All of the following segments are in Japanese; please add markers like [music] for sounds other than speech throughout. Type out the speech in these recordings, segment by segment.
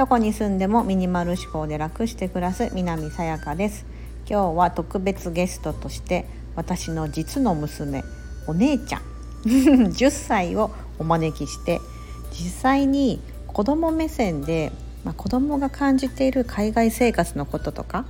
どこに住んでもミニマル思考で楽して暮らす南さやかです。今日は特別ゲストとして私の実の娘お姉ちゃん。[laughs] 10歳をお招きして実際に子供目線で、まあ、子供が感じている海外生活のこととか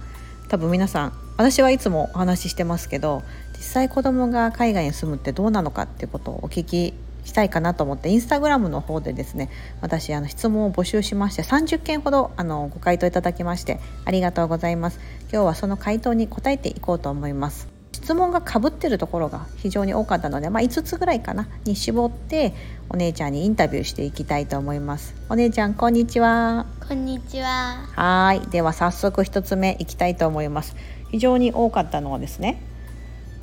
多分皆さん私はいつもお話ししてますけど実際子供が海外に住むってどうなのかってことをお聞きしたいかなと思ってインスタグラムの方でですね私あの質問を募集しまして30件ほどあのご回答いただきましてありがとうございます。今日はその回答に答えていこうと思います。質問がかぶってるところが非常に多かったので、まあ、5つぐらいかなに絞ってお姉ちゃんにインタビューしていきたいと思います。お姉ちゃんこんにちは。こんにちは。はい。では早速1つ目いきたいと思います。非常に多かったのはですね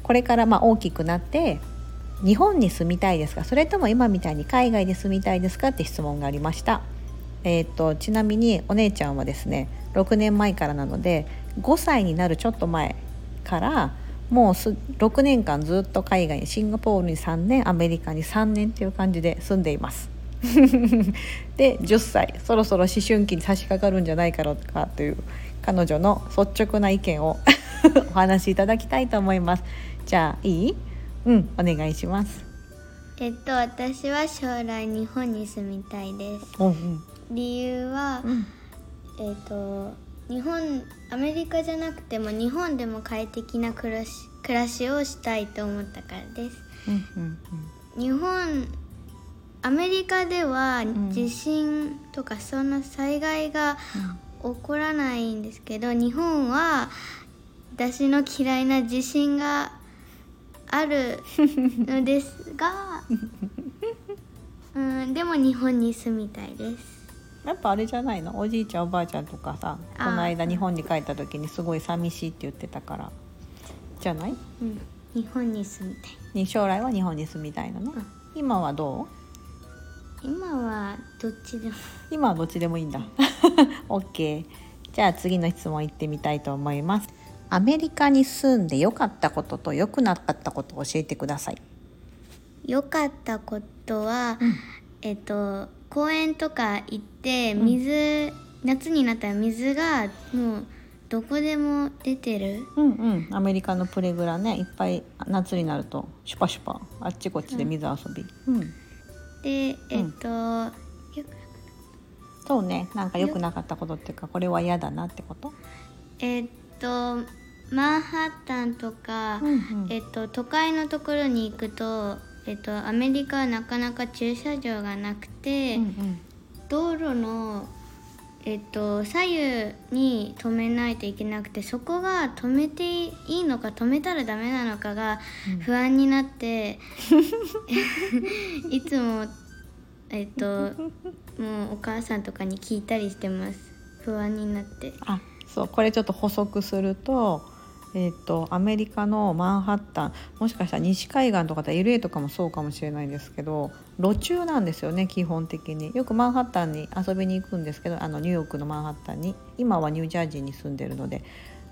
これからまあ大きくなって日本に住みたいですか？それとも今みたいに海外で住みたいですか？って質問がありました。えーと、ちなみにお姉ちゃんはですね6年前からなので5歳になるちょっと前からもう6年間ずっと海外にシンガポールに3年アメリカに3年っていう感じで住んでいます。[laughs] で10歳そろそろ思春期に差し掛かるんじゃないかろうかという彼女の率直な意見を [laughs] お話しいただきたいと思います。じゃあいい？うんお願いします。えっと私は将来日本に住みたいです、うんうん、理由は、うん、えっと日本アメリカじゃなくても日本でも快適な暮らし暮らしをしたいと思ったからです、うんうんうん、日本アメリカでは地震とかそんな災害が起こらないんですけど、日本は私の嫌いな地震があるのですが [laughs] うんでも日本に住みたいです。やっぱあれじゃないの？おじいちゃんおばあちゃんとかさこの間日本に帰った時にすごい寂しいって言ってたから。じゃない、うん、日本に住みたい。将来は日本に住みたいのね、うん、今はどう？今はどっちでも。今はどっちでもいいんだ。[laughs] OK じゃあ次の質問いってみたいと思いますアメリカに住んで良かったことと良くなかったことを教えてください。良かったことは、うん、えっと公園とか行って水、うん、夏になったら水がもうどこでも出てる。うんうん。アメリカのプレグラね。いっぱい夏になるとシュパシュパあっちこっちで水遊び、うん、でえっと、うん、そうね。なんか良くなかったことっていうかこれは嫌だなってこと？えっとマンハッタンとか、うんうん、えっと、都会のところに行くと、えっと、アメリカはなかなか駐車場がなくて、うんうん、道路の、えっと、左右に止めないといけなくてそこが止めていいのか止めたらダメなのかが不安になって、うん、いつも、えっと、もうお母さんとかに聞いたりしてます。不安になって。あそう。これちょっと補足すると,、えーと、アメリカのマンハッタンもしかしたら西海岸とか LA とかもそうかもしれないんですけど路中なんですよね基本的に。よくマンハッタンに遊びに行くんですけどあのニューヨークのマンハッタンに。今はニュージャージーに住んでるので。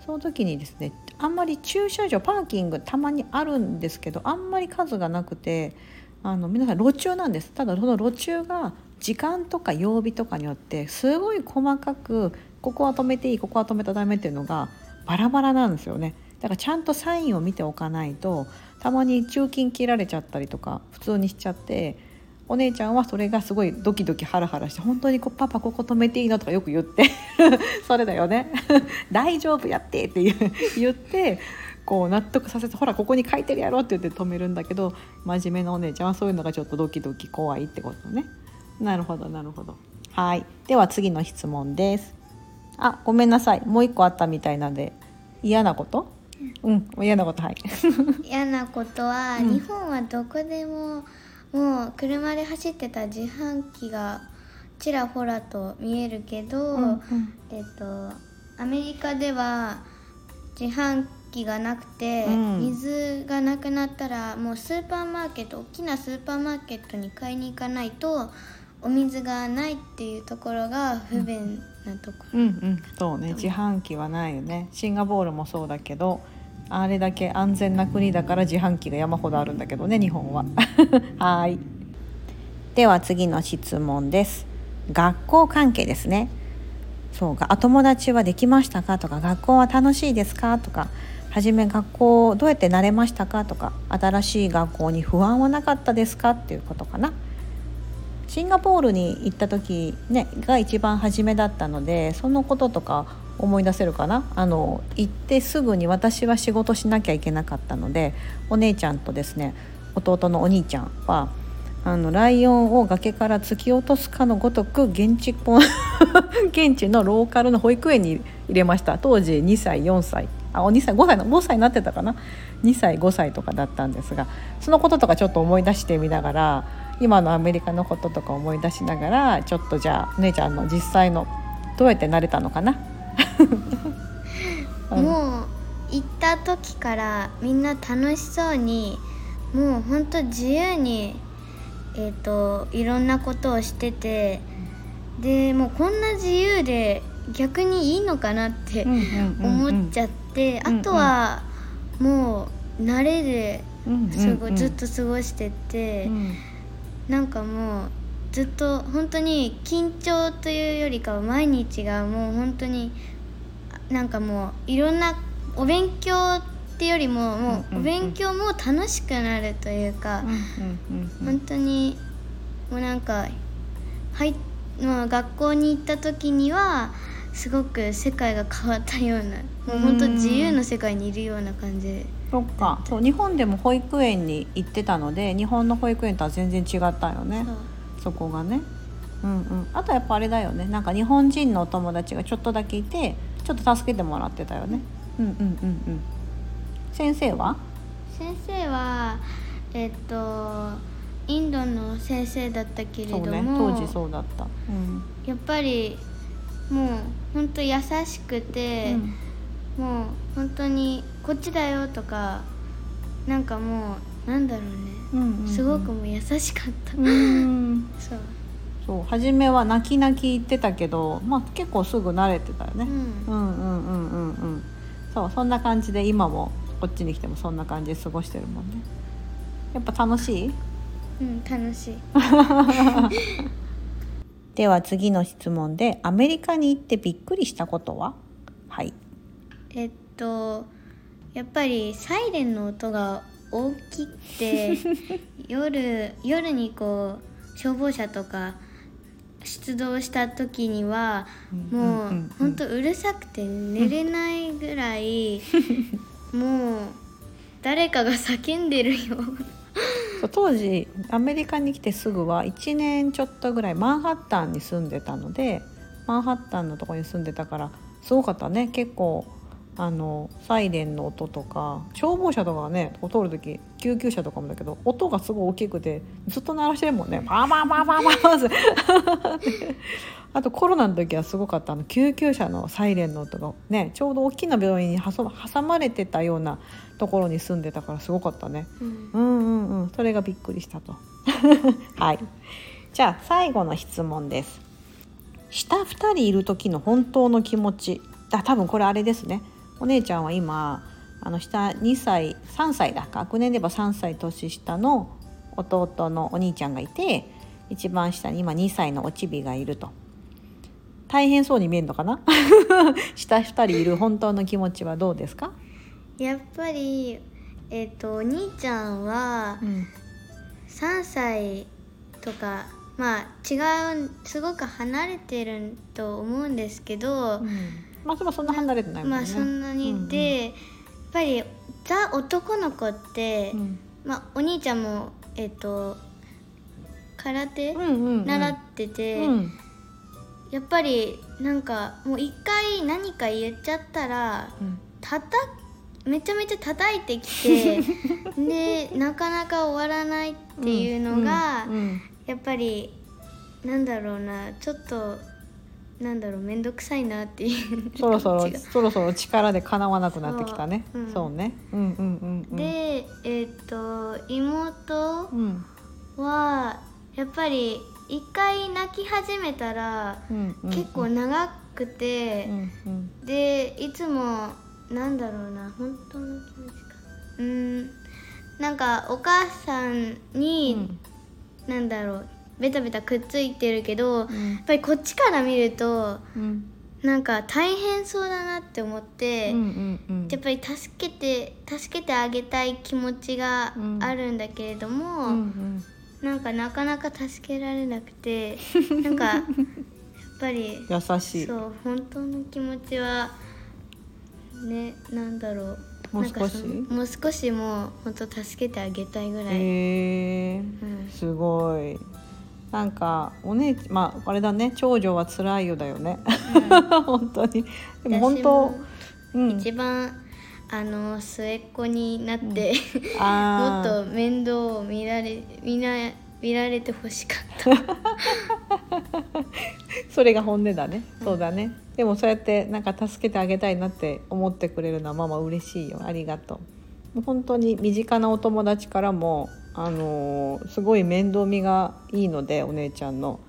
その時にですねあんまり駐車場パーキングたまにあるんですけどあんまり数がなくてあの皆さん路中なんです。ただその路中が時間とか曜日とかによってすごい細かくここは止めていいここは止めたらダメっていうのがバラバラなんですよね。だからちゃんとサインを見ておかないとたまに中金切られちゃったりとか普通にしちゃってお姉ちゃんはそれがすごいドキドキハラハラして本当にこパパここ止めていいのとかよく言って [laughs] それだよね。[laughs] 大丈夫やってって言ってこう納得させてほらここに書いてるやろって言って止めるんだけど真面目なお姉ちゃんはそういうのがちょっとドキドキ怖いってことね。なるほどなるほど。はい。では次の質問です。あごめんなさい。もう一個あったみたいなんで。嫌なこと？うん。嫌なことはい。[laughs] 嫌なことは、うん、日本はどこでももう車で走ってた自販機がちらほらと見えるけど、うんうん、えっとアメリカでは自販機がなくて、うん、水がなくなったらもうスーパーマーケット大きなスーパーマーケットに買いに行かないとお水がないっていうところが不便なところ、うんうんそうね自販機はないよねシンガポールもそうだけどあれだけ安全な国だから自販機が山ほどあるんだけどね日本は [laughs] はい。では次の質問です。学校関係ですね。そうか「友達はできましたか?」とか「学校は楽しいですか?」とか「はじめ学校どうやって慣れましたか?」とか「新しい学校に不安はなかったですか?」っていうことかな。シンガポールに行った時、ね、が一番初めだったのでそのこととか思い出せるかな？あの行ってすぐに私は仕事しなきゃいけなかったのでお姉ちゃんとですね弟のお兄ちゃんはあのライオンを崖から突き落とすかのごとく現地 [laughs] 現地のローカルの保育園に入れました。当時2歳4歳。あお2歳5歳の5歳になってたかな？2歳5歳とかだったんですがそのこととかちょっと思い出してみながら今のアメリカのこととか思い出しながらちょっとじゃあ姉ちゃんの実際のどうやって慣れたのかな？[laughs] もう行った時からみんな楽しそうにもうほんと自由にえーと、いろんなことをしててでもうこんな自由で逆にいいのかなって思っちゃって、あとはもう慣れですごいずっと過ごしてて、なんかもうずっと本当に緊張というよりかは毎日がもう本当になんかもういろんなお勉強ってよりももうお勉強も楽しくなるというか本当にもうなんかはい、まあ、学校に行った時にはすごく世界が変わったようなもう本当自由な世界にいるような感じ。そっか。そう日本でも保育園に行ってたので日本の保育園とは全然違ったよね。そこがね。うんうん、あとやっぱあれだよね。なんか日本人のお友達がちょっとだけいてちょっと助けてもらってたよね。うん。うんうんうん先生は？先生はえっとインドの先生だったけれども、ね、当時そうだった、うん、やっぱりもう本当優しくて、うん、もう本当にこっちだよとかなんかもうなんだろうね、うんうんうん、すごくもう優しかった、うん、[laughs] そう。そう初めは泣き泣き言ってたけど、まあ、結構すぐ慣れてたよね、うん、うんうんうんうんうん。そうそんな感じで今もこっちに来てもそんな感じで過ごしてるもんね。やっぱ楽しい？うん楽しい [laughs] では次の質問でアメリカに行ってびっくりしたことは？はい。えっとやっぱりサイレンの音が大きくて [laughs] 夜夜にこう消防車とか出動した時にはもうほんとうるさくて寝れないぐらい [laughs] もう誰かが叫んでるよ当時アメリカに来てすぐは1年ちょっとぐらいマンハッタンに住んでたのでマンハッタンのとこに住んでたからすごかったね。結構あのサイレンの音とか消防車とかがね通る時救急車とかもだけど音がすごい大きくてずっと鳴らしてるもんね。パーパーパーパーパーあとコロナの時はすごかった。あの救急車のサイレンの音がねちょうど大きな病院に挟まれてたようなところに住んでたからすごかったね、うん、うんうんうん。それがびっくりしたと。[laughs] はい。じゃあ最後の質問です。下2人いる時の本当の気持ち。あ多分これあれですね。お姉ちゃんは今あの下2歳3歳だ学年で言えば3歳年下の弟のお兄ちゃんがいて一番下に今2歳のおちびがいると大変そうに見えるのかな？[laughs] 下2人いる本当の気持ちはどうですか？やっぱりえっ、ー、とお兄ちゃんは3歳とか、まあ違うすごく離れてると思うんですけど、うん。まあでもそんな離れてないもんね。まあそんなに、うんうん、でやっぱりザ男の子って、うん、まあお兄ちゃんもえっ、ー、と空手、うんうんうん、習ってて、うん、やっぱりなんかもう一回何か言っちゃったら、うん、たためちゃめちゃ叩いてきて [laughs] でなかなか終わらないっていうのが、うんうん。うん、やっぱりなんだろうなちょっとなんだろう面倒くさいなっていう [laughs] そろそろそろそろ力でかなわなくなってきたね。そう。うん、そうね。うんうんうん、うん、でえっ、ー、と妹は、やっぱり一回泣き始めたら、うんうん、結構長くて、うんうん、でいつもなんだろうな本当の気持ちか。うんなんかお母さんに、うん、なんだろうベタベタくっついてるけど、うん、やっぱりこっちから見ると、うん、なんか大変そうだなって思って、うんうんうん、やっぱり助けて助けてあげたい気持ちがあるんだけれども、うんうん、なんかなかなか助けられなくて [laughs] なんかやっぱり優しい。そう本当の気持ちはねなんだろう。もう少し？もう少しもう本当助けてあげたいぐらい。へえ、うん、すごい。なんかお姉まああれだね。長女は辛いよだよね、うん、[laughs] 本当に。でも本当うん、一番あの末っ子になって、うん、[laughs] もっと面倒を見られみな見られてほしかった。[laughs] それが本音だね、そうだね。でもそうやってなんか助けてあげたいなって思ってくれるのはママ嬉しいよ。ありがとう。本当に身近なお友達からもあのー、すごい面倒見がいいのでお姉ちゃんの。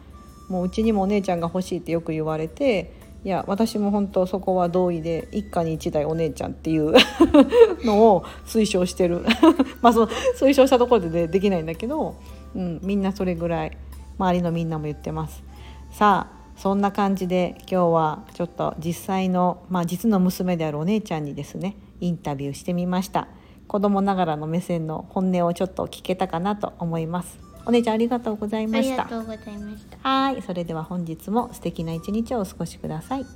もううちにもお姉ちゃんが欲しいってよく言われていや私も本当そこは同意で一家に一台お姉ちゃんっていう [laughs] のを推奨してる。[laughs] まあその推奨したところで、でできないんだけど、うん、みんなそれぐらい周りのみんなも言ってます。さあそんな感じで今日はちょっと実際の、まあ、実の娘であるお姉ちゃんにですねインタビューしてみました。子供ながらの目線の本音をちょっと聞けたかなと思います。お姉ちゃんありがとうございました。ありがとうございました。はいそれでは本日も素敵な一日をお過ごしください